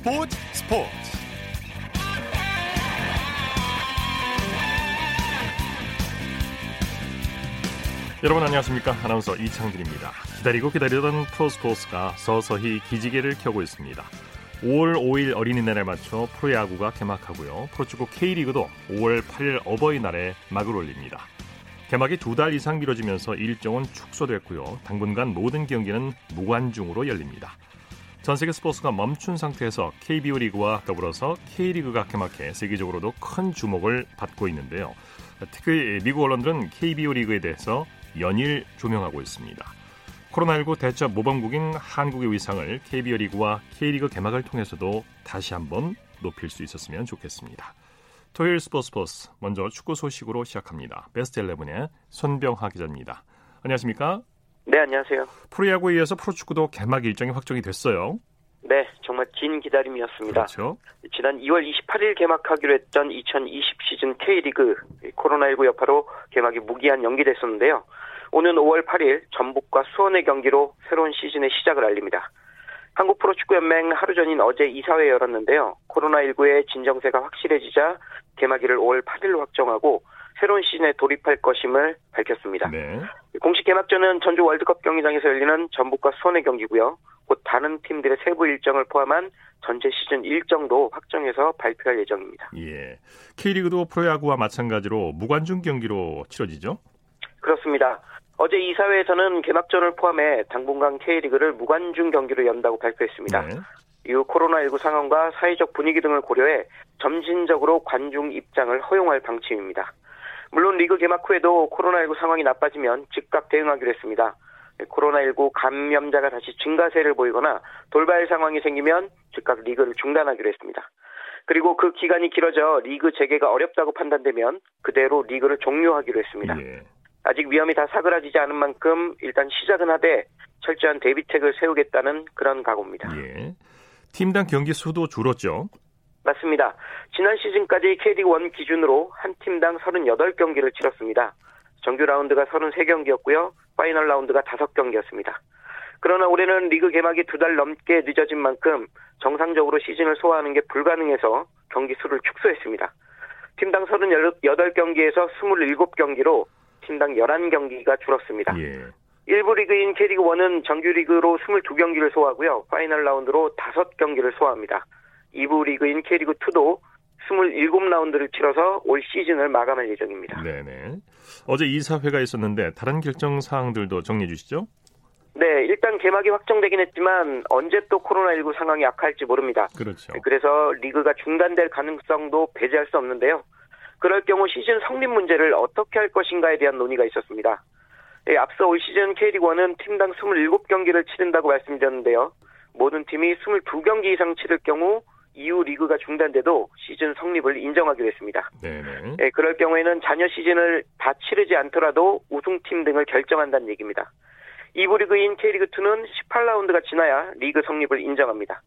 스포츠 스포츠. 여러분 안녕하십니까? 아나운서 이창진입니다. 기다리고 기다리던 프로스포츠가 서서히 기지개를 켜고 있습니다. 5월 5일 어린이날에 맞춰 프로야구가 개막하고요. 프로축구 K리그도 5월 8일 어버이날에 막을 올립니다. 개막이 두 달 이상 미뤄지면서 일정은 축소됐고요. 당분간 모든 경기는 무관중으로 열립니다. 전 세계 스포츠가 멈춘 상태에서 KBO 리그와 더불어서 K리그가 개막해 세계적으로도 큰 주목을 받고 있는데요. 특히 미국 언론들은 KBO 리그에 대해서 연일 조명하고 있습니다. 코로나19 대처 모범국인 한국의 위상을 KBO 리그와 K리그 개막을 통해서도 다시 한번 높일 수 있었으면 좋겠습니다. 토요일 스포츠 포스 먼저 축구 소식으로 시작합니다. 베스트 11의 손병하 기자입니다. 안녕하십니까? 네, 안녕하세요. 프로야구에 이어서 프로축구도 개막 일정이 확정이 됐어요. 네, 정말 긴 기다림이었습니다. 그렇죠. 지난 2월 28일 개막하기로 했던 2020 시즌 K리그 코로나19 여파로 개막이 무기한 연기됐었는데요. 오는 5월 8일 전북과 수원의 경기로 새로운 시즌의 시작을 알립니다. 한국 프로축구연맹 하루 전인 어제 이사회 열었는데요. 코로나19의 진정세가 확실해지자 개막일을 5월 8일로 확정하고 새로운 시즌에 돌입할 것임을 밝혔습니다. 네. 공식 개막전은 전주 월드컵 경기장에서 열리는 전북과 수원의 경기고요. 곧 다른 팀들의 세부 일정을 포함한 전체 시즌 일정도 확정해서 발표할 예정입니다. 예. K리그도 프로야구와 마찬가지로 무관중 경기로 치러지죠? 그렇습니다. 어제 이사회에서는 개막전을 포함해 당분간 K리그를 무관중 경기로 연다고 발표했습니다. 네. 이후 코로나19 상황과 사회적 분위기 등을 고려해 점진적으로 관중 입장을 허용할 방침입니다. 물론 리그 개막 후에도 코로나19 상황이 나빠지면 즉각 대응하기로 했습니다. 코로나19 감염자가 다시 증가세를 보이거나 돌발 상황이 생기면 즉각 리그를 중단하기로 했습니다. 그리고 그 기간이 길어져 리그 재개가 어렵다고 판단되면 그대로 리그를 종료하기로 했습니다. 예. 아직 위험이 다 사그라지지 않은 만큼 일단 시작은 하되 철저한 대비책을 세우겠다는 그런 각오입니다. 예. 팀당 경기 수도 줄었죠? 맞습니다. 지난 시즌까지 K리그 1 기준으로 한 팀당 38경기를 치렀습니다. 정규 라운드가 33경기였고요. 파이널 라운드가 5경기였습니다. 그러나 올해는 리그 개막이 두 달 넘게 늦어진 만큼 정상적으로 시즌을 소화하는 게 불가능해서 경기 수를 축소했습니다. 팀당 38경기에서 27경기로 팀당 11경기가 줄었습니다. 예. 1부 리그인 K리그 1은 정규 리그로 22경기를 소화하고요. 파이널 라운드로 5경기를 소화합니다. 2부 리그인 K리그 2도 27라운드를 치러서 올 시즌을 마감할 예정입니다. 네네. 어제 이사회가 있었는데 다른 결정 사항들도 정리해 주시죠. 네, 일단 개막이 확정되긴 했지만 언제 또 코로나19 상황이 악화할지 모릅니다. 그렇죠. 그래서 리그가 중단될 가능성도 배제할 수 없는데요. 그럴 경우 시즌 성립 문제를 어떻게 할 것인가에 대한 논의가 있었습니다. 예, 앞서 올 시즌 K리그1은 팀당 27경기를 치른다고 말씀드렸는데요. 모든 팀이 22경기 이상 치를 경우 이후 리그가 중단돼도 시즌 성립을 인정하기로 했습니다. 네네. 예, 그럴 경우에는 잔여 시즌을 다 치르지 않더라도 우승팀 등을 결정한다는 얘기입니다. 2부 리그인 K리그2는 18라운드가 지나야 리그 성립을 인정합니다.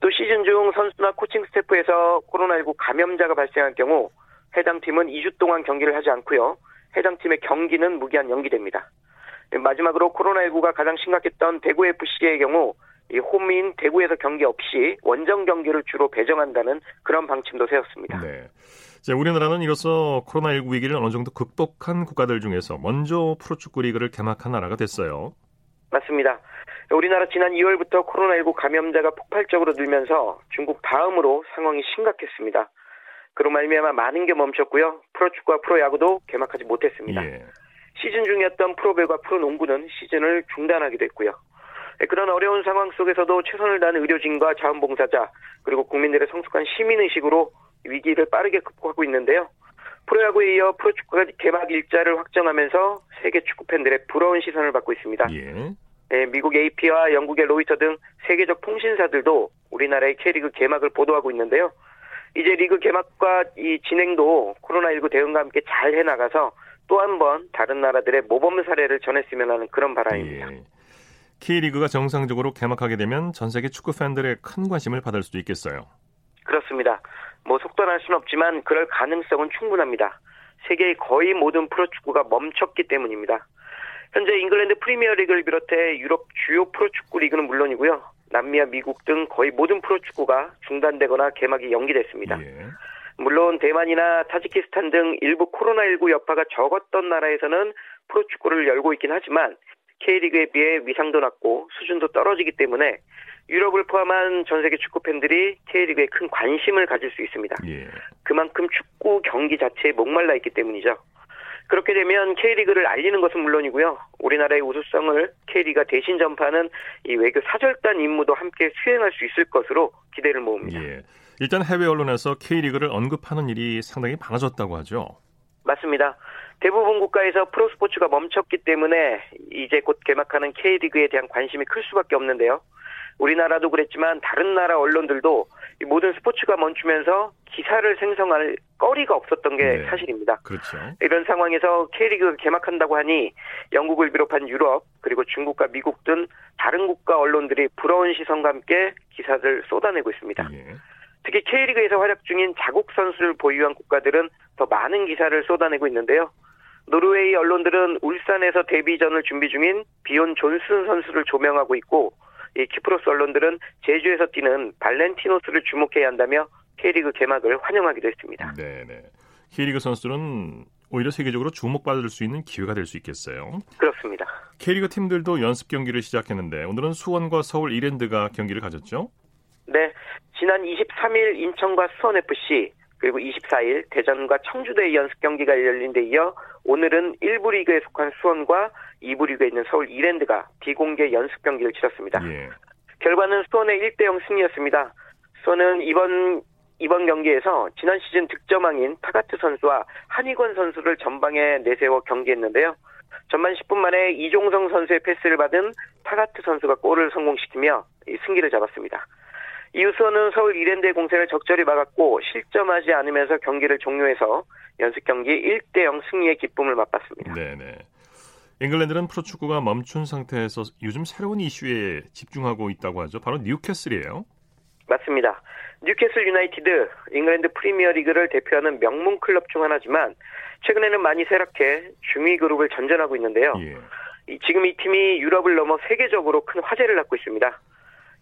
또 시즌 중 선수나 코칭 스태프에서 코로나19 감염자가 발생할 경우 해당 팀은 2주 동안 경기를 하지 않고요. 해당 팀의 경기는 무기한 연기됩니다. 마지막으로 코로나19가 가장 심각했던 대구 FC의 경우 이 홈인 대구에서 경기 없이 원정 경기를 주로 배정한다는 그런 방침도 세웠습니다. 네. 자, 우리나라는 이로써 코로나19 위기를 어느 정도 극복한 국가들 중에서 먼저 프로축구 리그를 개막한 나라가 됐어요. 맞습니다. 우리나라 지난 2월부터 코로나19 감염자가 폭발적으로 늘면서 중국 다음으로 상황이 심각했습니다. 그로 말미암아 많은 게 멈췄고요. 프로축구와 프로야구도 개막하지 못했습니다. 예. 시즌 중이었던 프로배구와 프로농구는 시즌을 중단하기도 했고요. 네, 그런 어려운 상황 속에서도 최선을 다하는 의료진과 자원봉사자 그리고 국민들의 성숙한 시민의식으로 위기를 빠르게 극복하고 있는데요. 프로야구에 이어 프로축구가 개막 일자를 확정하면서 세계 축구 팬들의 부러운 시선을 받고 있습니다. 예. 네, 미국 AP와 영국의 로이터 등 세계적 통신사들도 우리나라의 K리그 개막을 보도하고 있는데요. 이제 리그 개막과 이 진행도 코로나19 대응과 함께 잘 해나가서 또 한 번 다른 나라들의 모범 사례를 전했으면 하는 그런 바람입니다. 예. K리그가 정상적으로 개막하게 되면 전 세계 축구 팬들의 큰 관심을 받을 수도 있겠어요. 그렇습니다. 뭐 속단할 수는 없지만 그럴 가능성은 충분합니다. 세계의 거의 모든 프로축구가 멈췄기 때문입니다. 현재 잉글랜드 프리미어리그를 비롯해 유럽 주요 프로축구 리그는 물론이고요. 남미와 미국 등 거의 모든 프로축구가 중단되거나 개막이 연기됐습니다. 예. 물론 대만이나 타지키스탄 등 일부 코로나19 여파가 적었던 나라에서는 프로축구를 열고 있긴 하지만 K리그에 비해 위상도 낮고 수준도 떨어지기 때문에 유럽을 포함한 전 세계 축구 팬들이 K리그에 큰 관심을 가질 수 있습니다. 예. 그만큼 축구 경기 자체에 목말라 있기 때문이죠. 그렇게 되면 K리그를 알리는 것은 물론이고요. 우리나라의 우수성을 K리그가 대신 전파하는 이 외교 사절단 임무도 함께 수행할 수 있을 것으로 기대를 모읍니다. 예. 일단 해외 언론에서 K리그를 언급하는 일이 상당히 많아졌다고 하죠. 맞습니다. 대부분 국가에서 프로스포츠가 멈췄기 때문에 이제 곧 개막하는 K리그에 대한 관심이 클 수밖에 없는데요. 우리나라도 그랬지만 다른 나라 언론들도 모든 스포츠가 멈추면서 기사를 생성할 거리가 없었던 게 네. 사실입니다. 그렇죠. 이런 상황에서 K리그가 개막한다고 하니 영국을 비롯한 유럽 그리고 중국과 미국 등 다른 국가 언론들이 부러운 시선과 함께 기사를 쏟아내고 있습니다. 네. 특히 K리그에서 활약 중인 자국 선수를 보유한 국가들은 더 많은 기사를 쏟아내고 있는데요. 노르웨이 언론들은 울산에서 데뷔전을 준비 중인 비온 존슨 선수를 조명하고 있고 이 키프로스 언론들은 제주에서 뛰는 발렌티노스를 주목해야 한다며 K리그 개막을 환영하기도 했습니다. 네 네. K리그 선수들은 오히려 세계적으로 주목받을 수 있는 기회가 될 수 있겠어요. 그렇습니다. K리그 팀들도 연습 경기를 시작했는데 오늘은 수원과 서울 이랜드가 경기를 가졌죠? 네. 지난 23일 인천과 수원FC 그리고 24일 대전과 청주대의 연습 경기가 열린 데 이어 오늘은 1부 리그에 속한 수원과 2부 리그에 있는 서울 이랜드가 비공개 연습 경기를 치렀습니다. 예. 결과는 수원의 1대 0 승리였습니다. 수원은 이번 이번 경기에서 지난 시즌 득점왕인 타가트 선수와 한의권 선수를 전방에 내세워 경기했는데요. 전반 10분 만에 이종성 선수의 패스를 받은 타가트 선수가 골을 성공시키며 승기를 잡았습니다. 이후 수원은 서울 이랜드의 공세를 적절히 막았고 실점하지 않으면서 경기를 종료해서 연습 경기 1대 0 승리의 기쁨을 맛봤습니다. 네네. 잉글랜드는 프로축구가 멈춘 상태에서 요즘 새로운 이슈에 집중하고 있다고 하죠. 바로 뉴캐슬이에요. 맞습니다. 뉴캐슬 유나이티드 잉글랜드 프리미어리그를 대표하는 명문 클럽 중 하나지만 최근에는 많이 쇠락해 중위 그룹을 전전하고 있는데요. 예. 지금 이 팀이 유럽을 넘어 세계적으로 큰 화제를 낳고 있습니다.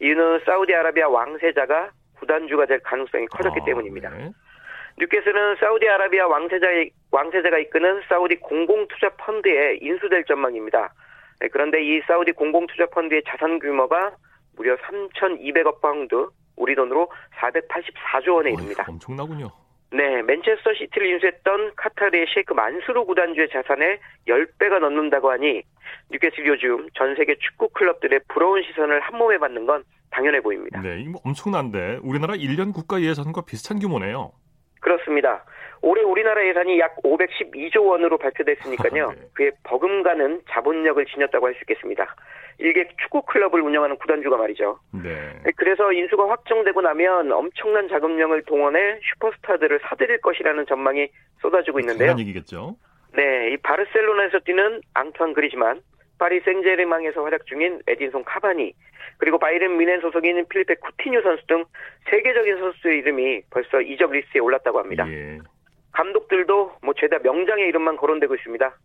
이유는 사우디아라비아 왕세자가 구단주가 될 가능성이 커졌기 아, 때문입니다. 네. 뉴캐슬은 사우디아라비아 왕세자 왕세자가 이끄는 사우디 공공투자 펀드에 인수될 전망입니다. 네, 그런데 이 사우디 공공투자 펀드의 자산 규모가 무려 3,200억 파운드, 우리 돈으로 484조 원에 이릅니다. 어이, 엄청나군요. 네, 맨체스터 시티를 인수했던 카타르의 셰이크 만수르 구단주의 자산의 10배가 넘는다고 하니 뉴캐슬 요즘 전 세계 축구 클럽들의 부러운 시선을 한 몸에 받는 건 당연해 보입니다. 네, 이거 엄청난데 우리나라 1년 국가 예산과 비슷한 규모네요. 그렇습니다. 올해 우리나라 예산이 약 512조 원으로 발표됐으니까요. 아, 네. 그에 버금가는 자본력을 지녔다고 할 수 있겠습니다. 일개 축구 클럽을 운영하는 구단주가 말이죠. 네. 그래서 인수가 확정되고 나면 엄청난 자금력을 동원해 슈퍼스타들을 사들일 것이라는 전망이 쏟아지고 있는데요. 그런 얘기겠죠. 네, 이 바르셀로나에서 뛰는 앙투안 그리즈만, 파리 생제르맹에서 활약 중인 에딘손 카바니, 그리고 바이에른 뮌헨 소속인 필리페 쿠티뉴 선수 등 세계적인 선수의 이름이 벌써 이적 리스트에 올랐다고 합니다. 예. 감독들도 뭐 죄다 명장의 이름만 거론되고 있습니다.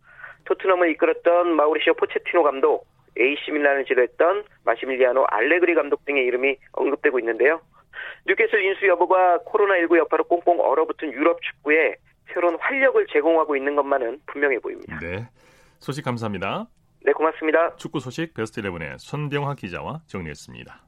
토트넘을 이끌었던 마우리시오 포체티노 감독, AC 밀란을 지도했던 마시밀리아노 알레그리 감독 등의 이름이 언급되고 있는데요. 뉴캐슬 인수 여부가 코로나19 여파로 꽁꽁 얼어붙은 유럽 축구에 새로운 활력을 제공하고 있는 것만은 분명해 보입니다. 네. 소식 감사합니다. 네, 고맙습니다. 축구 소식 베스트 11의 손병화 기자와 정리했습니다.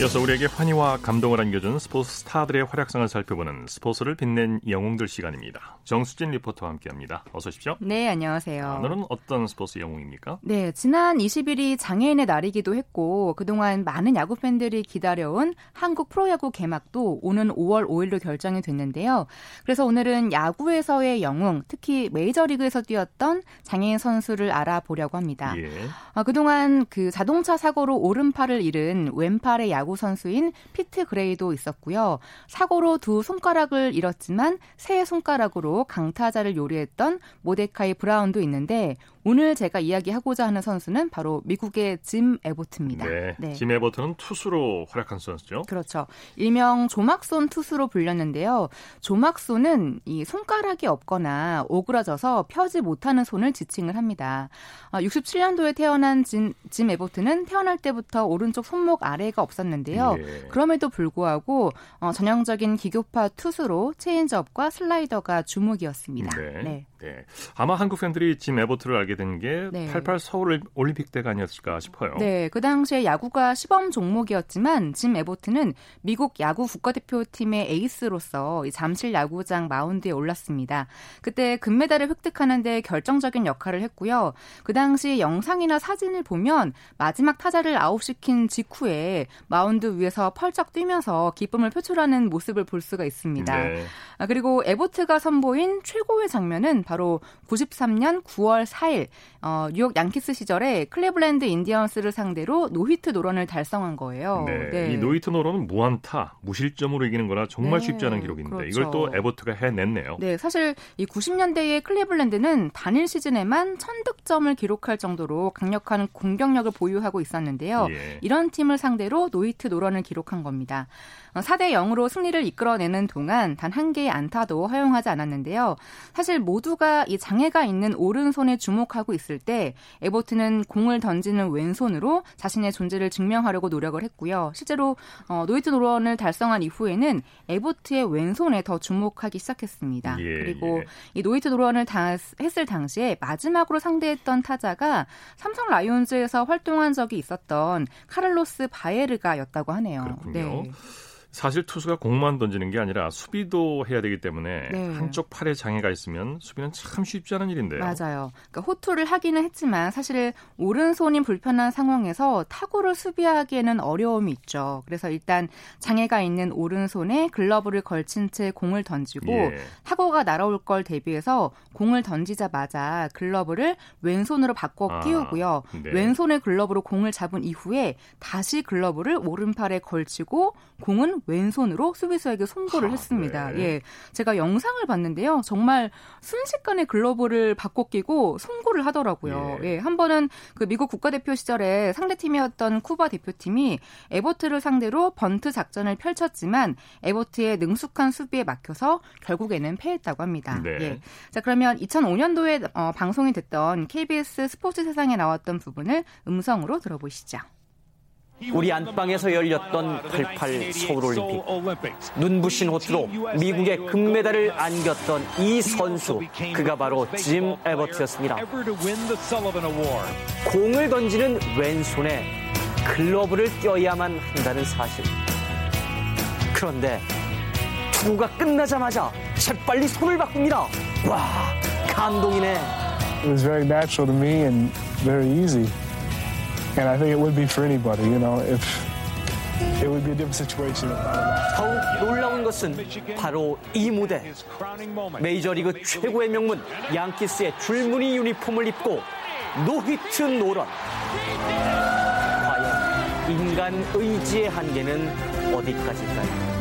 이어서 우리에게 환희와 감동을 안겨준 스포츠 스타들의 활약상을 살펴보는 스포츠를 빛낸 영웅들 시간입니다. 정수진 리포터와 함께합니다. 어서 오십시오. 네, 안녕하세요. 아, 오늘은 어떤 스포츠 영웅입니까? 네, 지난 20일이 장애인의 날이기도 했고 그동안 많은 야구 팬들이 기다려온 한국 프로야구 개막도 오는 5월 5일로 결정이 됐는데요. 그래서 오늘은 야구에서의 영웅, 특히 메이저리그에서 뛰었던 장애인 선수를 알아보려고 합니다. 예. 아, 그동안 그 자동차 사고로 오른팔을 잃은 왼팔의 야구 야구 선수인 피트 그레이도 있었고요. 사고로 두 손가락을 잃었지만 세 손가락으로 강타자를 요리했던 모데카이 브라운도 있는데 오늘 제가 이야기하고자 하는 선수는 바로 미국의 짐 에보트입니다. 네, 네. 짐 에보트는 투수로 활약한 선수죠. 그렇죠. 일명 조막손 투수로 불렸는데요. 조막손은 이 손가락이 없거나 오그라져서 펴지 못하는 손을 지칭을 합니다. 67년도에 아, 태어난 짐, 짐 에보트는 태어날 때부터 오른쪽 손목 아래가 없었는데 요. 예. 그럼에도 불구하고 어, 전형적인 기교파 투수로 체인지업과 슬라이더가 주무기였습니다. 네. 네. 네. 아마 한국 팬들이 짐 에보트를 알게 된게 네. 88 서울 올림픽 때가 아니었을까 싶어요. 네, 그 당시에 야구가 시범 종목이었지만 짐 에보트는 미국 야구 국가대표팀의 에이스로서 잠실 야구장 마운드에 올랐습니다. 그때 금메달을 획득하는 데 결정적인 역할을 했고요. 그 당시 영상이나 사진을 보면 마지막 타자를 아웃시킨 직후에 마운드 위에서 펄쩍 뛰면서 기쁨을 표출하는 모습을 볼 수가 있습니다. 네. 아, 그리고 에보트가 선보인 최고의 장면은 바로 93년 9월 4일 어, 뉴욕 양키스 시절에 클리블랜드 인디언스를 상대로 노히트 노런을 달성한 거예요. 네. 네. 이 노히트 노런은 무안타, 무실점으로 이기는 거라 정말 네. 쉽지 않은 기록인데 그렇죠. 이걸 또 에버트가 해냈네요. 네, 사실 이 90년대의 클리블랜드는 단일 시즌에만 1000득점을 기록할 정도로 강력한 공격력을 보유하고 있었는데요. 예. 이런 팀을 상대로 노히트 노런을 기록한 겁니다. 4대 어, 0으로 승리를 이끌어내는 동안 단 한 개의 안타도 허용하지 않았는데요. 사실 모두가 이 장애가 있는 오른손에 주목하고 있을 때 에버트는 공을 던지는 왼손으로 자신의 존재를 증명하려고 노력을 했고요. 실제로 어, 노히트 노런을 달성한 이후에는 에버트의 왼손에 더 주목하기 시작했습니다. 예, 그리고 예. 이 노히트 노런을 다, 했을 당시에 마지막으로 상대했던 타자가 삼성 라이온즈에서 활동한 적이 있었던 카를로스 바에르가였다고 하네요. 그렇군요. 네. 사실 투수가 공만 던지는 게 아니라 수비도 해야 되기 때문에 네. 한쪽 팔에 장애가 있으면 수비는 참 쉽지 않은 일인데요. 맞아요. 그러니까 호투를 하기는 했지만 사실 오른손이 불편한 상황에서 타구를 수비하기에는 어려움이 있죠. 그래서 일단 장애가 있는 오른손에 글러브를 걸친 채 공을 던지고 예. 타구가 날아올 걸 대비해서 공을 던지자마자 글러브를 왼손으로 바꿔 아, 끼우고요. 네. 왼손의 글러브로 공을 잡은 이후에 다시 글러브를 오른팔에 걸치고 공은 왼손으로 수비수에게 송구를 아, 했습니다. 네. 예. 제가 영상을 봤는데요. 정말 순식간에 글러브를 바꿔 끼고 송구를 하더라고요. 예. 예. 한 번은 그 미국 국가대표 시절에 상대팀이었던 쿠바 대표팀이 에버트를 상대로 번트 작전을 펼쳤지만 에버트의 능숙한 수비에 막혀서 결국에는 패했다고 합니다. 네. 예. 자, 그러면 2005년도에 어, 방송이 됐던 KBS 스포츠 세상에 나왔던 부분을 음성으로 들어보시죠. 우리 안방에서 열렸던 88 서울올림픽 눈부신 호투로 미국의 금메달을 안겼던 이 선수 그가 바로 짐 에버트였습니다. 공을 던지는 왼손에 글러브를 껴야만 한다는 사실. 그런데 투구가 끝나자마자 재빨리 손을 바꿉니다. 와 감동이네. It was very natural to me and very easy. And I think it would be for anybody, you know, if it would be a different situation. 더욱 놀라운 것은 바로 이 무대. 메이저리그 최고의 명문 양키스의 줄무늬 유니폼을 입고 노히트 노런. 과연 인간 의지의 한계는 어디까지일까요?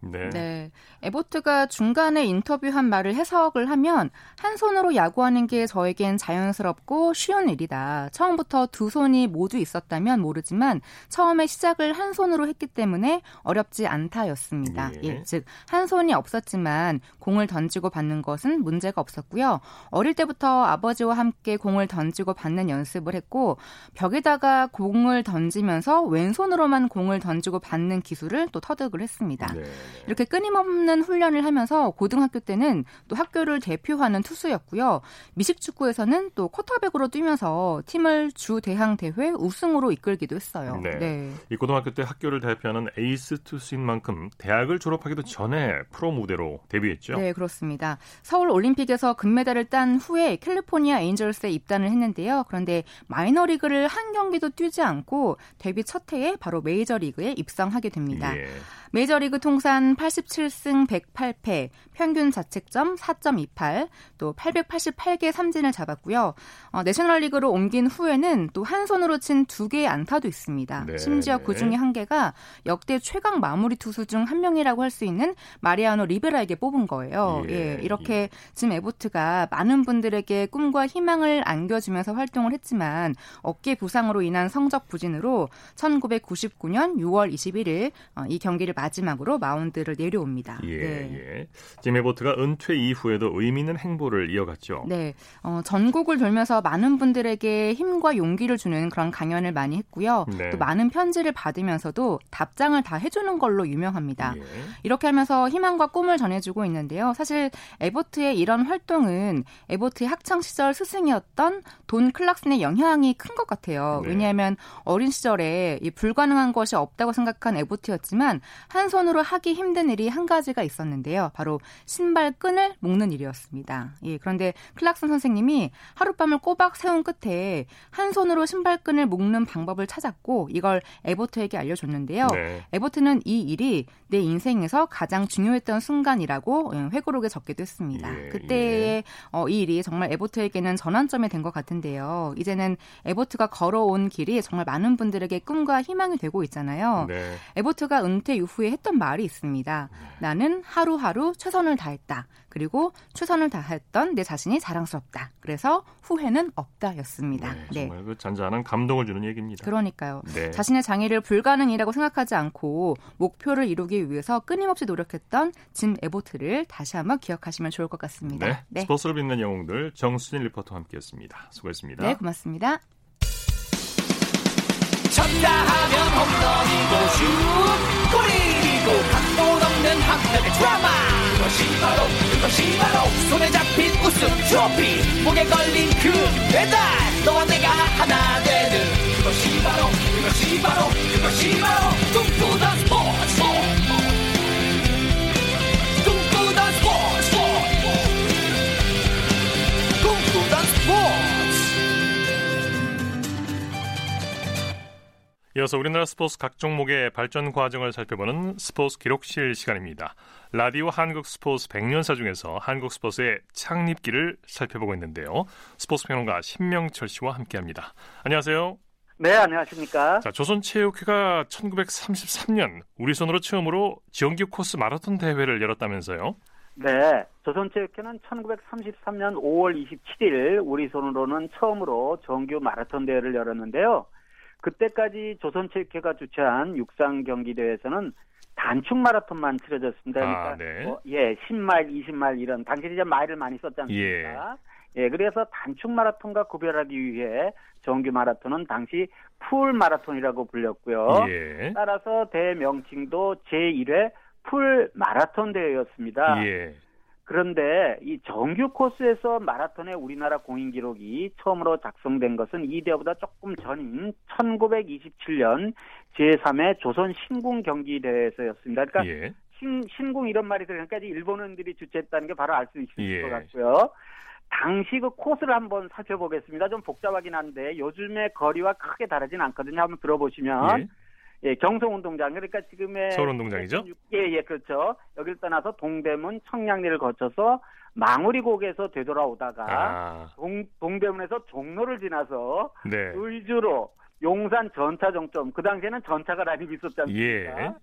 네. 네. 에보트가 중간에 인터뷰한 말을 해석을 하면 한 손으로 야구하는 게 저에겐 자연스럽고 쉬운 일이다. 처음부터 두 손이 모두 있었다면 모르지만 처음에 시작을 한 손으로 했기 때문에 어렵지 않다였습니다. 예. 예. 즉, 한 손이 없었지만 공을 던지고 받는 것은 문제가 없었고요. 어릴 때부터 아버지와 함께 공을 던지고 받는 연습을 했고 벽에다가 공을 던지면서 왼손으로만 공을 던지고 받는 기술을 또 터득을 했습니다. 네. 이렇게 끊임없는 훈련을 하면서 고등학교 때는 또 학교를 대표하는 투수였고요. 미식축구에서는 또 쿼터백으로 뛰면서 팀을 주 대항 대회 우승으로 이끌기도 했어요. 네. 네. 이 고등학교 때 학교를 대표하는 에이스 투수인 만큼 대학을 졸업하기도 전에 프로 무대로 데뷔했죠. 네, 그렇습니다. 서울 올림픽에서 금메달을 딴 후에 캘리포니아 에인절스에 입단을 했는데요. 그런데 마이너리그를 한 경기도 뛰지 않고 데뷔 첫 해에 바로 메이저리그에 입성하게 됩니다. 예. 메이저리그 통산 87승 108패, 평균 자책점 4.28, 또 888개 삼진을 잡았고요. 어, 내셔널리그로 옮긴 후에는 또 한 손으로 친 두 개의 안타도 있습니다. 네. 심지어 그 중에 한 개가 역대 최강 마무리 투수 중 한 명이라고 할 수 있는 마리아노 리베라에게 뽑은 거예요. 예, 예 이렇게 예. 짐 에보트가 많은 분들에게 꿈과 희망을 안겨주면서 활동을 했지만 어깨 부상으로 인한 성적 부진으로 1999년 6월 21일 어, 이 경기를 마지막으로 마운드를 내려옵니다. 예, 네. 예. 짐 에보트가 은퇴 이후에도 의미 있는 행보를 이어갔죠. 네, 어, 전국을 돌면서 많은 분들에게 힘과 용기를 주는 그런 강연을 많이 했고요. 네. 또 많은 편지를 받으면서도 답장을 다 해주는 걸로 유명합니다. 예. 이렇게 하면서 희망과 꿈을 전해주고 있는데요. 사실 에보트의 이런 활동은 에보트의 학창 시절 스승이었던 돈 클락슨의 영향이 큰 것 같아요. 네. 왜냐하면 어린 시절에 불가능한 것이 없다고 생각한 에보트였지만 한 손으로 하기 힘든 일이 한 가지가 있었는데요. 바로 신발 끈을 묶는 일이었습니다. 예, 그런데 클락슨 선생님이 하룻밤을 꼬박 세운 끝에 한 손으로 신발 끈을 묶는 방법을 찾았고 이걸 에보트에게 알려줬는데요. 네. 에보트는 이 일이 내 인생에서 가장 중요했던 순간이라고 예, 회고록에 적기도 했습니다. 예, 그때의 예. 어, 이 일이 정말 에보트에게는 전환점이 된 것 같은데요. 이제는 에보트가 걸어온 길이 정말 많은 분들에게 꿈과 희망이 되고 있잖아요. 네. 에보트가 은퇴 이후 에 했던 말이 있습니다. 네. 나는 하루하루 최선을 다했다. 그리고 최선을 다했던 내 자신이 자랑스럽다. 그래서 후회는 없다였습니다. 네, 네. 정말 네. 그 잔잔한 감동을 주는 얘기입니다. 그러니까요. 네. 자신의 장애를 불가능이라고 생각하지 않고 목표를 이루기 위해서 끊임없이 노력했던 짐 에보트를 다시 한번 기억하시면 좋을 것 같습니다. 네. 네. 스포츠를 빛낸 영웅들 정수진 리포터와 함께했습니다. 수고했습니다. 네, 고맙습니다. 쳤다 하면 홈런이고 슛 골이고 각본 없는 한편의 드라마. 그것이 바로 그것이 바로 손에 잡힌 우승 트로피. 목에 걸린 그 배달 너와 내가 하나 되는. 그것이 바로 그것이 바로 그것이 바로 꿈꾸던 이어서 우리나라 스포츠 각 종목의 발전 과정을 살펴보는 스포츠 기록실 시간입니다. 라디오 한국 스포츠 100년사 중에서 한국 스포츠의 창립기를 살펴보고 있는데요. 스포츠 평론가 신명철 씨와 함께합니다. 안녕하세요. 네, 안녕하십니까. 자, 조선체육회가 1933년 우리 손으로 처음으로 정규 코스 마라톤 대회를 열었다면서요? 네, 조선체육회는 1933년 5월 27일 우리 손으로는 처음으로 정규 마라톤 대회를 열었는데요. 그때까지 조선체육회가 주최한 육상 경기 대회에서는 단축 마라톤만 치러졌습니다. 그러니까 아, 네. 뭐, 예, 10마일, 20마일 이런 당시 이제 마일을 많이 썼지 않습니까? 예. 예, 그래서 단축 마라톤과 구별하기 위해 정규 마라톤은 당시 풀 마라톤이라고 불렸고요. 예. 따라서 대회 명칭도 제1회 풀 마라톤 대회였습니다. 예. 그런데 이 정규 코스에서 마라톤의 우리나라 공인 기록이 처음으로 작성된 것은 이 대회보다 조금 전인 1927년 제3회 조선 신궁 경기 대회에서였습니다. 그러니까 예. 신, 신궁 이런 말이 들으니까 일본인들이 주최했다는 게 바로 알 수 있을 예. 것 같고요. 당시 그 코스를 한번 살펴보겠습니다. 좀 복잡하긴 한데 요즘의 거리와 크게 다르진 않거든요. 한번 들어보시면 예. 예, 경성운동장 그러니까 지금의 서울운동장이죠? 예, 예, 그렇죠. 여기를 떠나서 동대문, 청량리를 거쳐서 망우리곡에서 되돌아오다가 아. 동, 동대문에서 종로를 지나서 네. 의주로 용산 전차 정점 그 당시에는 전차가 다니고 않습니까? 예.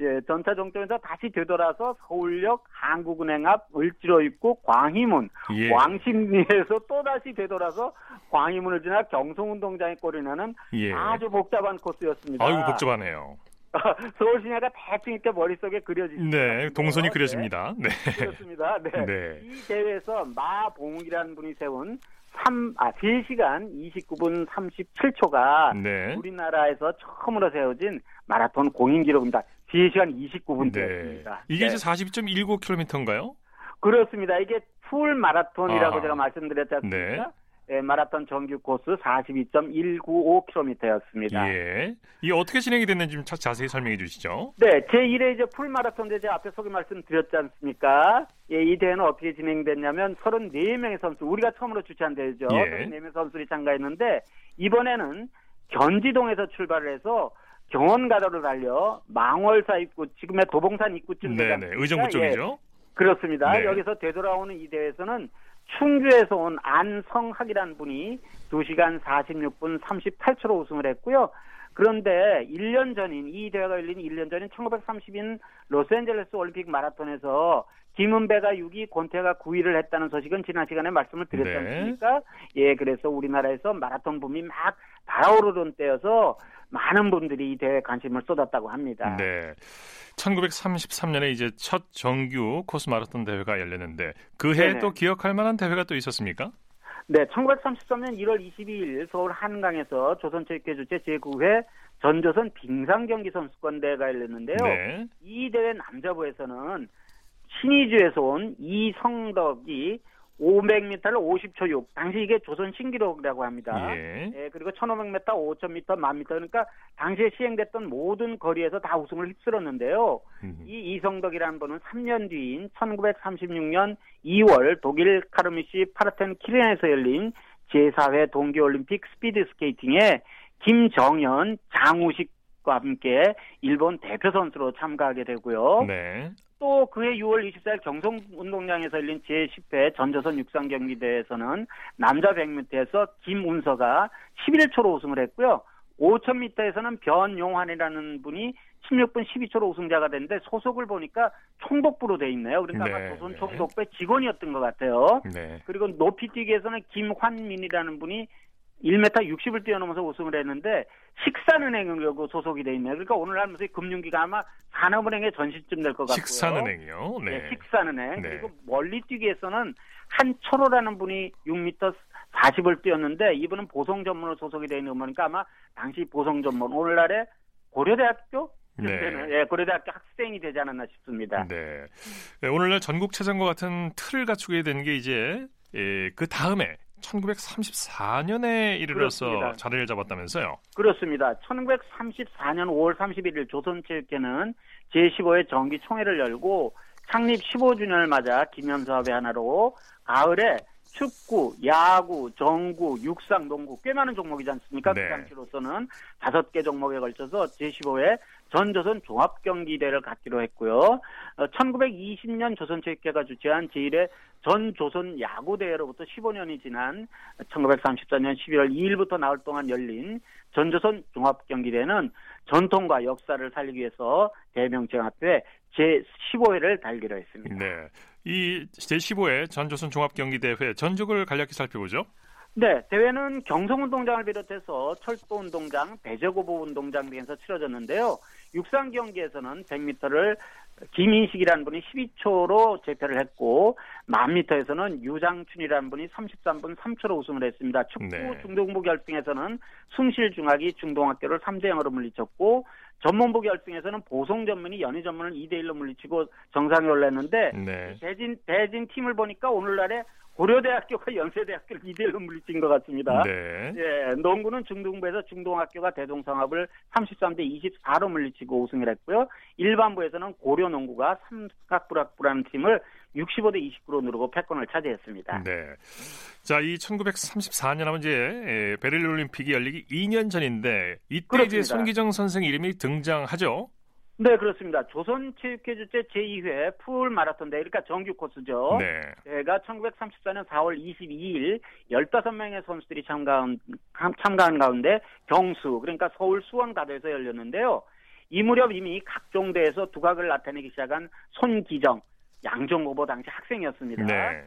예, 전차 정점에서 다시 되돌아서 서울역 한국은행 앞 을지로 입구 광희문 예. 광신리에서 또 다시 되돌아서 광희문을 지나 경성운동장에 꼬리나는 예. 아주 복잡한 코스였습니다. 아이고 복잡하네요. 서울 시내가 대충 이렇게 머릿속에 그려지니다 네, 동선이 그려집니다. 네. 그렇습니다. 네. 네. 이 대회에서 마봉욱이라는 분이 세운 3, 아, 3시간 29분 37초가 네. 우리나라에서 처음으로 세워진 마라톤 공인 기록입니다. 3시간 29분대였습니다. 네. 이게 네. 이제 42.19km인가요? 그렇습니다. 이게 풀 마라톤이라고 아. 제가 말씀드렸지 않습니까? 네. 예, 마라톤 정규 코스 42.195km였습니다. 예. 이게 어떻게 진행이 됐는지 좀 자세히 설명해 주시죠. 네, 제1회 이제 풀 마라톤 대제 앞에 소개 말씀드렸지 않습니까? 예, 이 대회는 어떻게 진행됐냐면 34명의 선수, 우리가 처음으로 주최한 대회죠. 예. 34명 선수들이 참가했는데 이번에는 견지동에서 출발을 해서 경원 가도를 달려 망월사 입구 지금의 도봉산 입구쯤 네네. 의정부 쪽이죠. 예, 그렇습니다. 네. 여기서 되돌아오는 이 대회에서는 충주에서 온 안성학이라는 분이 2시간 46분 38초로 우승을 했고요. 그런데 1년 전인 이 대회가 열린 1년 전인 1930인 로스앤젤레스 올림픽 마라톤에서 김은배가 6위, 권태가 9위를 했다는 소식은 지난 시간에 말씀을 드렸지 네. 않습니까? 예, 그래서 우리나라에서 마라톤 붐이 막 달아오르던 때여서 많은 분들이 이 대회에 관심을 쏟았다고 합니다. 네. 1933년에 이제 첫 정규 코스 마라톤 대회가 열렸는데 그 해에 네네. 또 기억할 만한 대회가 또 있었습니까? 네, 1933년 1월 22일 서울 한강에서 조선체육회 주최 제9회 전조선 빙상경기 선수권 대회가 열렸는데요. 네. 이 대회 남자부에서는 신의주에서 온 이성덕이 500m를 50초 6. 당시 이게 조선 신기록이라고 합니다. 예. 예, 그리고 1500m, 5000m, 1000m 그러니까 당시에 시행됐던 모든 거리에서 다 우승을 휩쓸었는데요. 음. 이 이성덕이라는 분은 3년 뒤인 1936년 2월 독일 가르미슈파르텐키르헨에서 열린 제4회 동계올림픽 스피드 스케이팅에 김정현, 장우식 과 함께 일본 대표 선수로 참가하게 되고요. 네. 또 그해 6월 24일 경성운동장에서 열린 제10회 전조선 육상 경기대회에서는 남자 100m에서 김운서가 11초로 우승을 했고요. 5000m에서는 변용환이라는 분이 16분 12초로 우승자가 됐는데 소속을 보니까 총독부로 돼 있네요. 그러니까 네, 아마 조선 네. 총독부의 직원이었던 것 같아요. 네. 그리고 높이뛰기에서는 김환민이라는 분이 1m 60을 뛰어넘어서 우승을 했는데 식산은행으로 소속이 돼 있네요. 그러니까 오늘날 무슨 금융기가 아마 산업은행의 전신쯤 될 것 같고요. 식산은행이요. 네. 네, 식산은행. 네. 그리고 멀리 뛰기에서는 한철호라는 분이 6m 40을 뛰었는데 이분은 보성 전문으로 소속이 되어 있는 음모니까 아마 당시 보성 전문 오늘날의 고려대학교 네. 때는 예, 고려대학교 학생이 되지 않았나 싶습니다. 네. 네, 오늘날 전국 체전과 같은 틀을 갖추게 된 게 이제 예, 그 다음에 1934년에 이르러서 그렇습니다. 자리를 잡았다면서요. 그렇습니다. 1934년 5월 31일 조선체육회는 제15회 정기총회를 열고 창립 15주년을 맞아 기념사업의 하나로 가을에 축구, 야구, 정구, 육상, 농구 꽤 많은 종목이지 않습니까? 네. 그 당시로서는 다섯 개 종목에 걸쳐서 제15회 전 조선 종합 경기대회를 갖기로 했고요. 어, 1920년 조선체육회가 주최한 제1회 전 조선 야구대회로부터 15년이 지난 1934년 11월 2일부터 나흘 동안 열린 전 조선 종합 경기대회는 전통과 역사를 살리기 위해서 앞에 제15회를 달기로 했습니다. 네. 이 제15회 전조선 종합경기대회 전적을 간략히 살펴보죠. 네, 대회는 경성운동장을 비롯해서 철도운동장, 배제고보운동장 등에서 치러졌는데요. 육상 경기에서는 100m를 김인식이라는 분이 12초로 제패를 했고, 1000m에서는 유장춘이라는 분이 33분 3초로 우승을 했습니다. 축구 네. 중등부 결승에서는 숭실중학이 중동학교를 3대 0으로 물리쳤고, 전문부 결승에서는 보성 전문이 연희 전문을 2대 1로 물리치고 정상에 올랐는데, 네. 대진 대진 팀을 보니까 오늘날에 고려대학교가 연세대학교를 2대 1로 물리친 것 같습니다. 네. 예, 농구는 중등부에서 중동학교가 대동성합을 33대 24로 물리치고 우승을 했고요. 일반부에서는 고려농구가 삼각부락부라는 팀을 65대 29로 누르고 패권을 차지했습니다. 네. 자, 이 1934년 하면 이제 에, 베를린 올림픽이 열리기 2년 전인데 이때 이제 그렇습니다. 손기정 선생 이름이 등장하죠. 네, 그렇습니다. 조선체육회 주최 제2회 풀 마라톤 대회, 그러니까 정규 코스죠. 네. 대회가 1934년 4월 22일 15명의 선수들이 참가한, 참가한 가운데 경수, 그러니까 서울 수원가도에서 열렸는데요. 이 무렵 이미 각종 대에서 두각을 나타내기 시작한 손기정, 양정호보 당시 학생이었습니다. 네.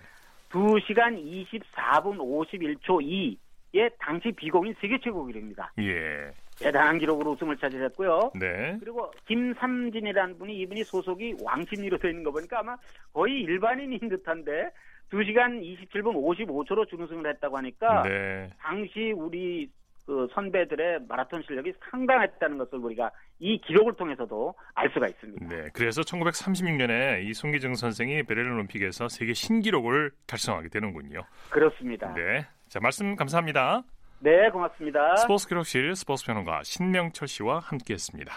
2시간 24분 51초 2의 당시 비공인 세계 최고 기록입니다. 예. 대단한 기록으로 우승을 차지했고요. 네. 그리고 김삼진이라는 분이 이분이 소속이 왕십리로 되어 있는 거 보니까 아마 거의 일반인인 듯한데 2시간 27분 55초로 준우승을 했다고 하니까 네. 당시 우리 그 선배들의 마라톤 실력이 상당했다는 것을 우리가 이 기록을 통해서도 알 수가 있습니다. 네. 그래서 1936년에 이 손기정 선생이 베를린 올림픽에서 세계 신기록을 달성하게 되는군요. 그렇습니다. 네, 네. 자, 말씀 감사합니다. 고맙습니다. 스포츠 기록실 스포츠 평론가 신명철 씨와 함께했습니다.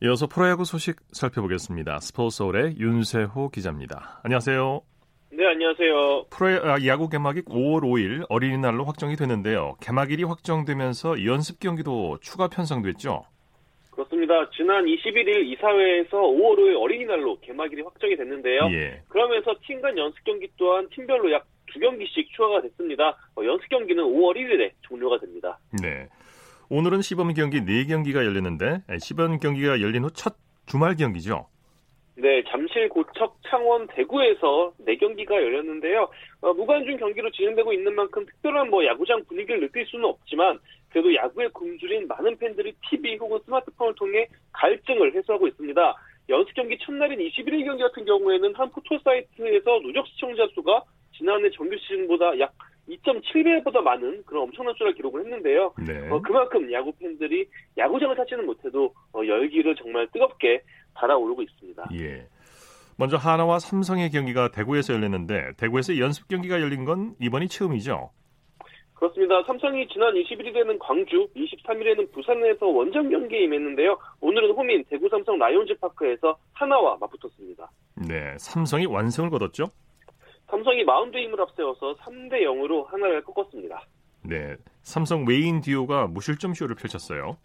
이어서 프로야구 소식 살펴보겠습니다. 스포츠 서울의 윤세호 기자입니다. 안녕하세요. 네, 안녕하세요. 프로야구 개막이 5월 5일 어린이날로 확정이 됐는데요. 개막일이 확정되면서 연습 경기도 추가 편성됐죠? 그렇습니다. 지난 21일 이사회에서 5월 5일 어린이날로 개막일이 확정이 됐는데요. 예. 그러면서 팀 간 연습 경기 또한 팀별로 약 두 경기씩 추가가 됐습니다. 어, 연습 경기는 5월 1일에 종료가 됩니다. 네. 오늘은 시범 경기 4경기가 열렸는데 시범 경기가 열린 후 첫 주말 경기죠. 네, 잠실, 고척, 창원, 대구에서 4경기가 열렸는데요. 어, 무관중 경기로 진행되고 있는 만큼 특별한 뭐 야구장 분위기를 느낄 수는 없지만 그래도 야구에 굶주린 많은 팬들이 TV 혹은 스마트폰을 통해 갈증을 해소하고 있습니다. 연습 경기 첫날인 21일 경기 같은 경우에는 한 포털 사이트에서 누적 시청자 수가 지난해 정규 시즌보다 약 2.7배보다 많은 그런 엄청난 수를 기록을 했는데요. 네. 어, 그만큼 야구 팬들이 야구장을 찾지는 못해도 어, 열기를 정말 뜨겁게 달아오르고 있습니다. 예. 먼저 하나와 삼성의 경기가 대구에서 열렸는데 대구에서 연습 경기가 열린 건 이번이 처음이죠. 그렇습니다. 삼성이 지난 21일에는 광주, 23일에는 부산에서 원정 경기에 임했는데요. 오늘은 홈인 대구 삼성 라이온즈 파크에서 하나와 맞붙었습니다. 네, 삼성이 완승을 거뒀죠. 삼성이 마운드 힘을 앞세워서 3대 0으로 한화를 꺾었습니다. 네, 삼성 외인 듀오가 무실점 쇼를 펼쳤어요.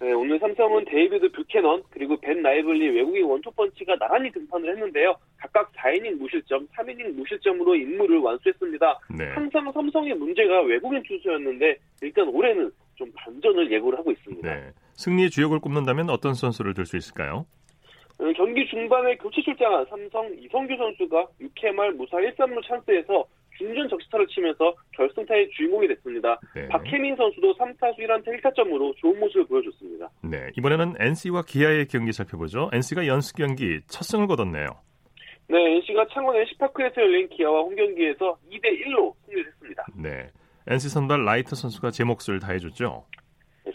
네, 오늘 삼성은 데이비드 뷰캐넌 그리고 벤 라이블리 외국인 원투 펀치가 나란히 등판을 했는데요. 각각 4이닝 무실점, 3이닝 무실점으로 임무를 완수했습니다. 네. 항상 삼성의 문제가 외국인 투수였는데 일단 올해는 좀 반전을 예고를 하고 있습니다. 네. 승리의 주역을 꼽는다면 어떤 선수를 들 수 있을까요? 어, 경기 중반에 교체 출장한 삼성 이성규 선수가 6회 말 무사 1-3루 찬스에서 중전 적시타를 치면서 결승타의 주인공이 됐습니다. 네. 박해민 선수도 3타수 1안타 1타점으로 좋은 모습을 보여줬습니다. 네, 이번에는 NC와 기아의 경기 살펴보죠. NC가 연습 경기 첫 승을 거뒀네요. 네, NC가 창원 NC파크에서 열린 기아와 홈경기에서 2대 1로 승리를 했습니다. 네, NC 선발 라이트 선수가 제 몫을 다해줬죠.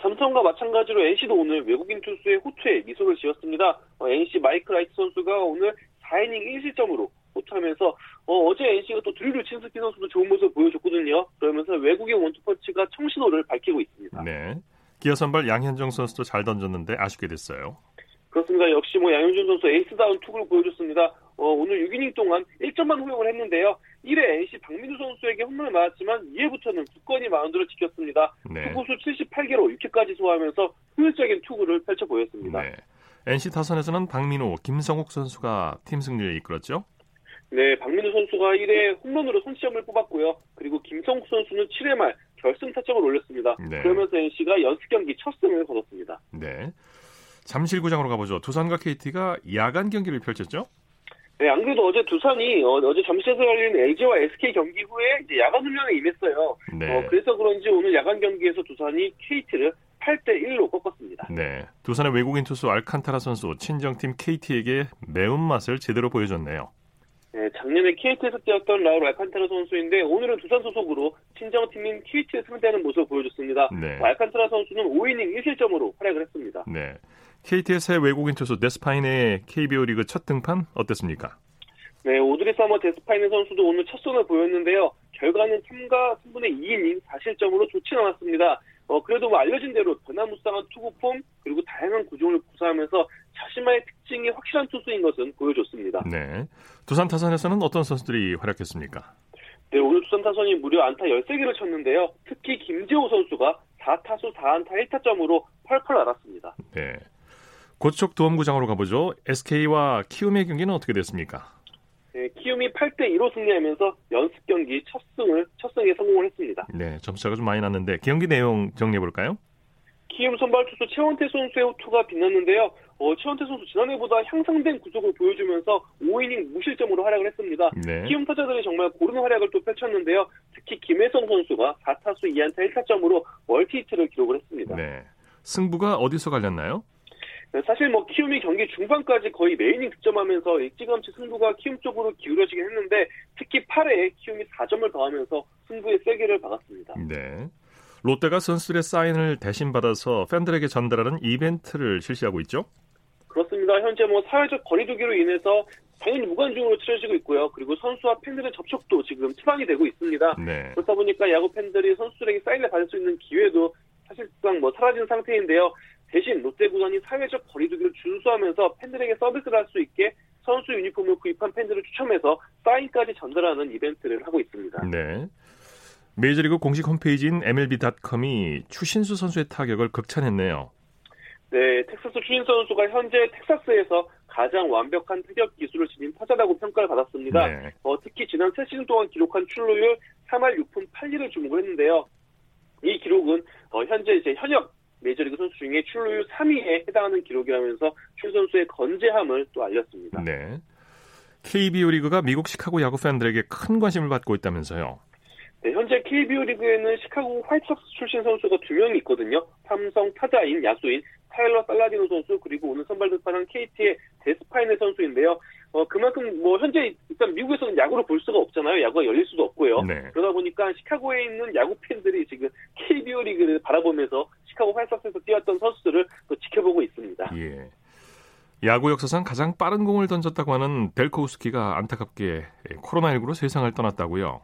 네, 삼성과 마찬가지로 NC도 오늘 외국인 투수의 호투에 미소를 지었습니다. 어, NC 마이크 라이트 선수가 오늘 4이닝 1실점으로 호투하면서 어, 제 NC가 또 드루 루친스키 선수도 좋은 모습을 보여줬거든요. 그러면서 외국인 원투펀치가 청신호를 밝히고 있습니다. 네, 기아 선발 양현종 선수도 잘 던졌는데 아쉽게 됐어요. 그렇습니다. 역시 뭐 양현종 선수 에이스다운 투구를 보여줬습니다. 어, 오늘 6이닝 동안 1점만 허용을 했는데요. 1회 NC 박민우 선수에게 홈런을 맞았지만 2회부터는 굳건히 마운드를 지켰습니다. 네. 투구수 78개로 6회까지 소화하면서 효율적인 투구를 펼쳐 보였습니다. 네. NC 타선에서는 박민호, 김성욱 선수가 팀 승리를 이끌었죠. 네, 박민우 선수가 1회 홈런으로 선취점을 뽑았고요. 그리고 김성욱 선수는 7회 말 결승 타점을 올렸습니다. 네. 그러면서 NC가 연습 경기 첫 승을 거뒀습니다. 네. 잠실구장으로 가보죠. 두산과 KT가 야간 경기를 펼쳤죠. 네, 안 그래도 어제 두산이 어, 제 잠실에서 열린 LG와 SK 경기 후에 이제 야간 훈련에 임했어요. 네. 어, 그래서 그런지 오늘 야간 경기에서 두산이 KT를 8대 1로 꺾었습니다. 네. 두산의 외국인 투수 알칸타라 선수 친정팀 KT에게 매운맛을 제대로 보여줬네요. 네, 작년에 KT에서 뛰었던 라울 알칸타라 선수인데 오늘은 두산 소속으로 친정팀인 KT에 상대하는 모습을 보여줬습니다. 네. 알칸타라 선수는 5이닝 1실점으로 활약을 했습니다. 네. KT의 새 외국인 투수 데스파이네 KBO 리그 첫 등판 어땠습니까? 네, 오드리사머 데스파이네 선수도 오늘 첫 선을 보였는데요. 결과는 3과 3분의 2이닝 4실점으로 좋진 않았습니다. 어, 그래도 뭐 알려진 대로 변화무쌍한 투구 폼 그리고 다양한 구종을 구사하면서 자신만의 특징이 확실한 투수인 것은 보여줬습니다. 네. 두산 타선에서는 어떤 선수들이 활약했습니까? 네, 오늘 두산 타선이 무려 안타 13개를 쳤는데요. 특히 김재호 선수가 4타수 4안타 1타점으로 펄펄 날았습니다. 네. 고척 도움구장으로 가보죠. SK와 키움의 경기는 어떻게 됐습니까? 네, 키움이 8대 2로 승리하면서 연습 경기 첫 승을 첫 승에 성공을 했습니다. 네, 점수차가 좀 많이 났는데 경기 내용 정리해 볼까요? 키움 선발 투수 최원태 선수의 호투가 빛났는데요. 어, 최원태 선수 지난해보다 향상된 구속을 보여주면서 5이닝 무실점으로 활약을 했습니다. 네. 키움 타자들이 정말 고른 활약을 또 펼쳤는데요. 특히 김혜성 선수가 4타수 2안타 1타점으로 멀티히트를 기록을 했습니다. 네. 승부가 어디서 갈렸나요? 네, 사실 뭐 키움이 경기 중반까지 거의 매이닝 득점하면서 일찌감치 승부가 키움 쪽으로 기울어지긴 했는데 특히 8회에 키움이 4점을 더하면서 승부의 세기를 박았습니다. 네. 롯데가 선수들의 사인을 대신 받아서 팬들에게 전달하는 이벤트를 실시하고 있죠. 그렇습니다. 현재 뭐 사회적 거리두기로 인해서 당연히 무관중으로 치러지고 있고요. 그리고 선수와 팬들의 접촉도 지금 처방이 되고 있습니다. 네. 그렇다 보니까 야구 팬들이 선수들에게 사인을 받을 수 있는 기회도 사실상 뭐 사라진 상태인데요. 대신 롯데 구단이 사회적 거리두기를 준수하면서 팬들에게 서비스를 할 수 있게 선수 유니폼을 구입한 팬들을 추첨해서 사인까지 전달하는 이벤트를 하고 있습니다. 네. 메이저리그 공식 홈페이지인 MLB.com이 추신수 선수의 타격을 극찬했네요. 네, 텍사스 추신 선수가 현재 텍사스에서 가장 완벽한 타격 기술을 지닌 타자라고 평가를 받았습니다. 네. 어, 특히 지난 세 시즌 동안 기록한 출루율 3할 6푼 8리를 주목을 했는데요. 이 기록은 어, 현재 이제 현역 메이저리그 선수 중에 출루율 3위에 해당하는 기록이라면서 출 선수의 건재함을 또 알렸습니다. 네. KBO 리그가 미국 시카고 야구 팬들에게 큰 관심을 받고 있다면서요. 네, 현재 KBO 리그에는 시카고 화이트삭스 출신 선수가 두 명이 있거든요. 삼성 타자인 야수인 타일러 살라디노 선수 그리고 오늘 선발 등판한 KT의 데스파이네 선수인데요. 어, 그만큼 뭐 현재 일단 미국에서는 야구를 볼 수가 없잖아요. 야구가 열릴 수도 없고요. 네. 그러다 보니까 시카고에 있는 야구 팬들이 지금 KBO 리그를 바라보면서 시카고 화이트삭스에서 뛰었던 선수들을 또 지켜보고 있습니다. 예. 야구 역사상 가장 빠른 공을 던졌다고 하는 벨코우스키가 안타깝게 코로나19로 세상을 떠났다고요.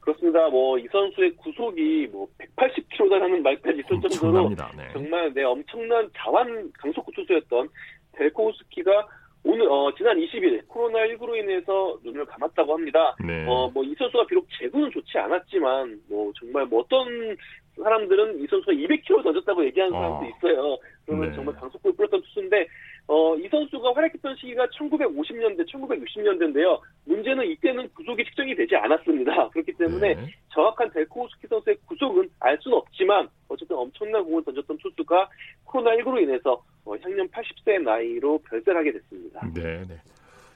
그렇습니다. 뭐 이 선수의 구속이 뭐 180km 달하는 말까지 있을 정도로. 네. 정말 네 엄청난 자완 강속구 투수였던 델코우스키가 오늘 어, 지난 20일 코로나19로 인해서 눈을 감았다고 합니다. 네. 어 뭐 이 선수가 비록 재구는 좋지 않았지만 뭐 정말 뭐 어떤 사람들은 이 선수가 200km 던졌다고 얘기하는 어. 사람도 있어요. 그러면 네. 정말 강속구를 뿌렸던 투수인데 어, 이 선수가 활약했던 시기가 1950년대, 1960년대인데요. 문제는 이때는 구속이 측정이 되지 않았습니다. 그렇기 때문에 네. 정확한 델코우스키 선수의 구속은 알 수는 없지만 어쨌든 엄청난 공을 던졌던 투수가 코로나19로 인해서 어, 향년 80세 나이로 별세하게 됐습니다. 네, 네.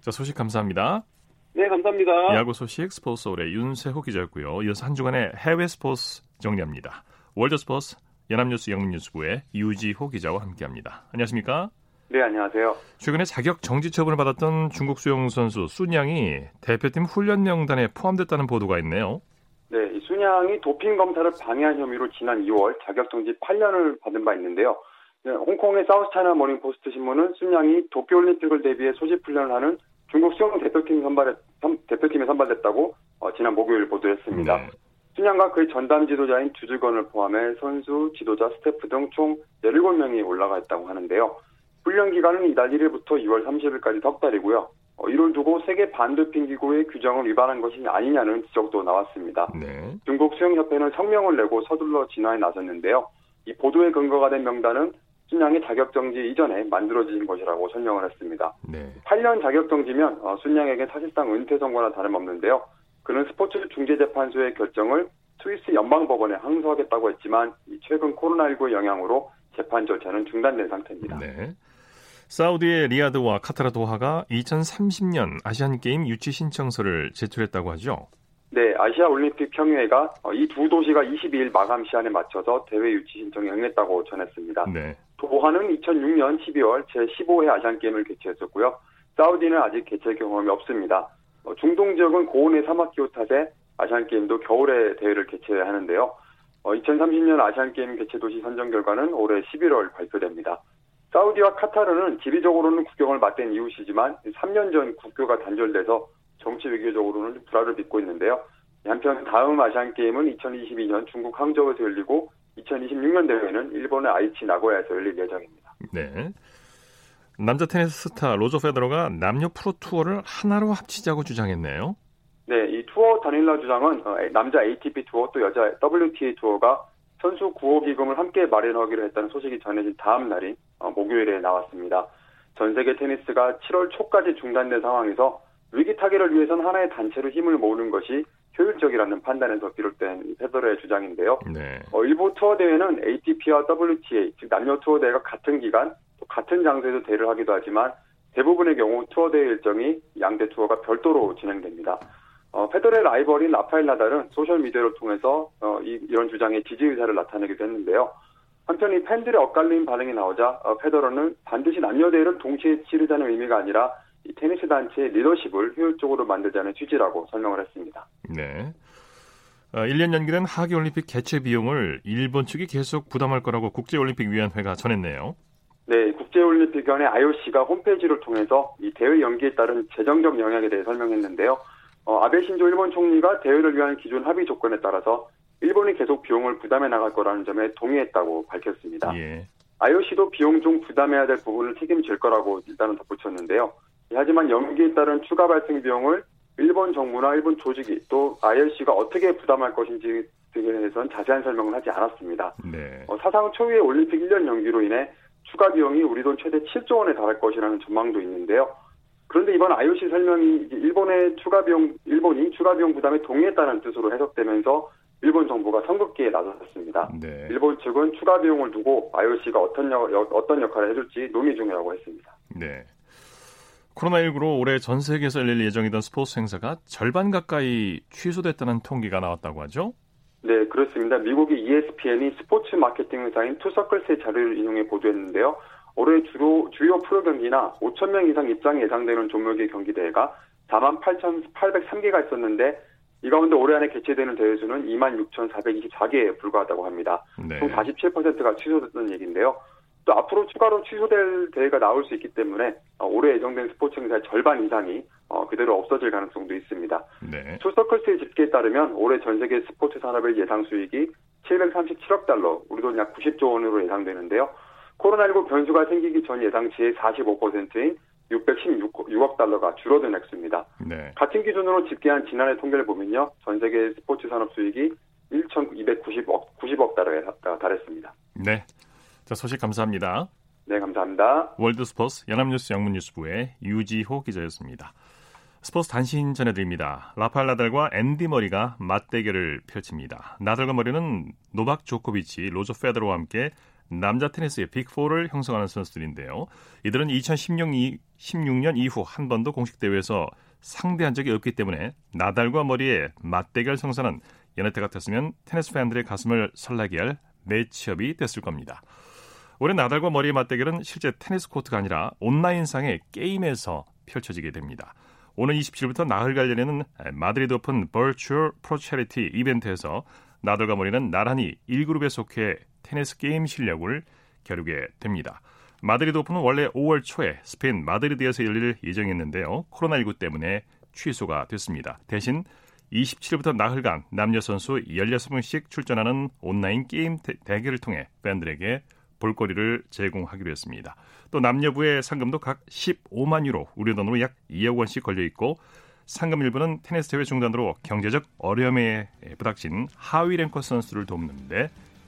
자, 소식 감사합니다. 네, 감사합니다. 야구 소식 스포츠 서울의 윤세호 기자였고요. 이어서 한 주간의 해외 스포츠 정리합니다. 월드 스포츠 연합뉴스 영문뉴스부의 유지호 기자와 함께합니다. 안녕하십니까? 네, 안녕하세요. 최근에 자격 정지 처분을 받았던 중국 수영 선수 쑨양이 대표팀 훈련 명단에 포함됐다는 보도가 있네요. 네, 이 쑨양이 도핑 검사를 방해한 혐의로 지난 2월 자격 정지 8년을 받은 바 있는데요. 네, 홍콩의 사우스차이나 모닝포스트 신문은 쑨양이 도쿄올림픽을 대비해 소집 훈련을 하는 중국 수영 대표팀 선발에, 선- 대표팀에 선발됐다고 어, 지난 목요일 보도했습니다. 네. 순양과 그의 전담 지도자인 주주건을 포함해 선수, 지도자, 스태프 등 총 17명이 올라가 있다고 하는데요. 훈련 기간은 이달 1일부터 2월 30일까지 석 달이고요. 어, 이를 두고 세계 반도핑 기구의 규정을 위반한 것이 아니냐는 지적도 나왔습니다. 네. 중국 수영협회는 성명을 내고 서둘러 진화에 나섰는데요. 이 보도에 근거가 된 명단은 순양의 자격정지 이전에 만들어진 것이라고 설명을 했습니다. 네. 8년 자격정지면 어, 순양에게 사실상 은퇴 선고나 다름없는데요. 그는 스포츠 중재재판소의 결정을 스위스 연방법원에 항소하겠다고 했지만 이 최근 코로나19의 영향으로 재판 절차는 중단된 상태입니다. 네. 사우디의 리야드와 카타르 도하가 2030년 아시안 게임 유치 신청서를 제출했다고 하죠. 네, 아시아 올림픽 평의회가 어, 이두 도시가 22일 마감 시한에 맞춰서 대회 유치 신청에 응했다고 전했습니다. 네. 도하는 2006년 12월 제15회 아시안 게임을 개최했었고요. 사우디는 아직 개최 경험이 없습니다. 어, 중동 지역은 고온의 사막 기후 탓에 아시안 게임도 겨울에 대회를 개최해야 하는데요. 2030년 아시안 게임 개최 도시 선정 결과는 올해 11월 발표됩니다. 사우디와 카타르는 지리적으로는 국경을 맞댄 이웃이지만 3년 전 국교가 단절돼서 정치 외교적으로는 불화를 빚고 있는데요. 한편 다음 아시안 게임은 2022년 중국 항저우에서 열리고 2026년 대회는 일본의 아이치 나고야에서 열릴 예정입니다. 네. 남자 테니스 스타 로저 페더러가 남녀 프로 투어를 하나로 합치자고 주장했네요. 네, 이 투어 단일화 주장은 어, 남자 ATP 투어 또 여자 WTA 투어가 선수 구호 기금을 함께 마련하기로 했다는 소식이 전해진 다음 날인 어, 목요일에 나왔습니다. 전 세계 테니스가 7월 초까지 중단된 상황에서 위기 타개를 위해선 하나의 단체로 힘을 모으는 것이 효율적이라는 판단에서 비롯된 페더러의 주장인데요. 네. 어, 일부 투어 대회는 ATP와 WTA, 즉 남녀 투어 대회가 같은 기간, 또 같은 장소에서 대회를 하기도 하지만 대부분의 경우 투어 대회 일정이 양대 투어가 별도로 진행됩니다. 어, 페더러의 라이벌인 라파엘 나달은 소셜 미디어를 통해서 어, 이, 런 주장에 지지 의사를 나타내기도 했는데요. 한편 이 팬들의 엇갈린 반응이 나오자 어, 페더러는 반드시 남녀 대회를 동시에 치르자는 의미가 아니라 이 테니스 단체의 리더십을 효율적으로 만들자는 취지라고 설명을 했습니다. 네. 어, 1년 연기된 하계올림픽 개최 비용을 일본 측이 계속 부담할 거라고 국제올림픽위원회가 전했네요. 네, 국제올림픽위원회 IOC가 홈페이지를 통해서 이 대회 연기에 따른 재정적 영향에 대해 설명했는데요. 어, 아베 신조 일본 총리가 대회를 위한 기존 합의 조건에 따라서 일본이 계속 비용을 부담해 나갈 거라는 점에 동의했다고 밝혔습니다. 예. IOC도 비용 중 부담해야 될 부분을 책임질 거라고 일단은 덧붙였는데요. 하지만 연기에 따른 추가 발생 비용을 일본 정부나 일본 조직이 또 IOC가 어떻게 부담할 것인지 등에 대해서는 자세한 설명을 하지 않았습니다. 네. 어, 사상 초유의 올림픽 1년 연기로 인해 추가 비용이 우리 돈 최대 7조 원에 달할 것이라는 전망도 있는데요. 그런데 이번 IOC 설명이 일본의 추가 비용, 일본이 추가 비용 부담에 동의했다는 뜻으로 해석되면서 일본 정부가 선긋기에 나섰습니다. 네. 일본 측은 추가 비용을 두고 IOC가 어떤, 역, 어떤 역할을 해줄지 논의 중이라고 했습니다. 네. 코로나19로 올해 전 세계에서 열릴 예정이던 스포츠 행사가 절반 가까이 취소됐다는 통계가 나왔다고 하죠? 네, 그렇습니다. 미국의 ESPN이 스포츠 마케팅 회사인 투서클스의 자료를 인용해 보도했는데요. 올해 주로 주요 프로 경기나 5천 명 이상 입장이 예상되는 종목의 경기 대회가 4만 8,803개가 있었는데 이 가운데 올해 안에 개최되는 대회 수는 2만 6,424개에 불과하다고 합니다. 네. 총 47%가 취소됐다는 얘기인데요. 또 앞으로 추가로 취소될 대회가 나올 수 있기 때문에 어, 올해 예정된 스포츠 행사의 절반 이상이 어, 그대로 없어질 가능성도 있습니다. 네. 투서클스의 집계에 따르면 올해 전 세계 스포츠 산업의 예상 수익이 737억 달러, 우리 돈 약 90조 원으로 예상되는데요. 코로나19 변수가 생기기 전 예상치의 45%인 616억 달러가 줄어든 액수입니다. 네. 같은 기준으로 집계한 지난해 통계를 보면요. 전 세계 스포츠 산업 수익이 1,290억 90억 달러에 달했습니다. 네. 자, 소식 감사합니다. 네, 감사합니다. 월드스포츠 연합뉴스 영문뉴스부의 유지호 기자였습니다. 스포츠 단신 전해드립니다. 라파엘 나달과 앤디 머리가 맞대결을 펼칩니다. 나달과 머리는 노박 조코비치, 로저 페더러와 함께 남자 테니스의 빅4를 형성하는 선수들인데요. 이들은 2016년 16년 이후 한 번도 공식 대회에서 상대한 적이 없기 때문에 나달과 머리의 맞대결 성사는 여느 때 같았으면 테니스 팬들의 가슴을 설레게 할 매치업이 됐을 겁니다. 올해 나달과 머리의 맞대결은 실제 테니스 코트가 아니라 온라인상의 게임에서 펼쳐지게 됩니다. 오는 27일부터 나흘간 열리는 마드리드 오픈 버추얼 프로 채리티 이벤트에서 나달과 머리는 나란히 1그룹에 속해 테니스 게임 실력을 겨루게 됩니다. 마드리드 오픈은 원래 5월 초에 스페인 마드리드에서 열릴 예정이었는데요. 코로나19 때문에 취소가 됐습니다. 대신 27일부터 나흘간 남녀 선수 16명씩 출전하는 온라인 게임 대결을 통해 팬들에게 볼거리를 제공하기로 했습니다. 또 남녀부의 상금도 각 15만 유로, 우리 돈으로 약 2억 원씩 걸려 있고 상금 일부는 테니스 대회 중단으로 경제적 어려움에 부닥친 하위 랭커 선수를 돕는데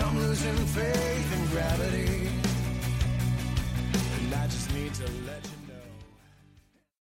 I'm losing faith in gravity. And I just need to let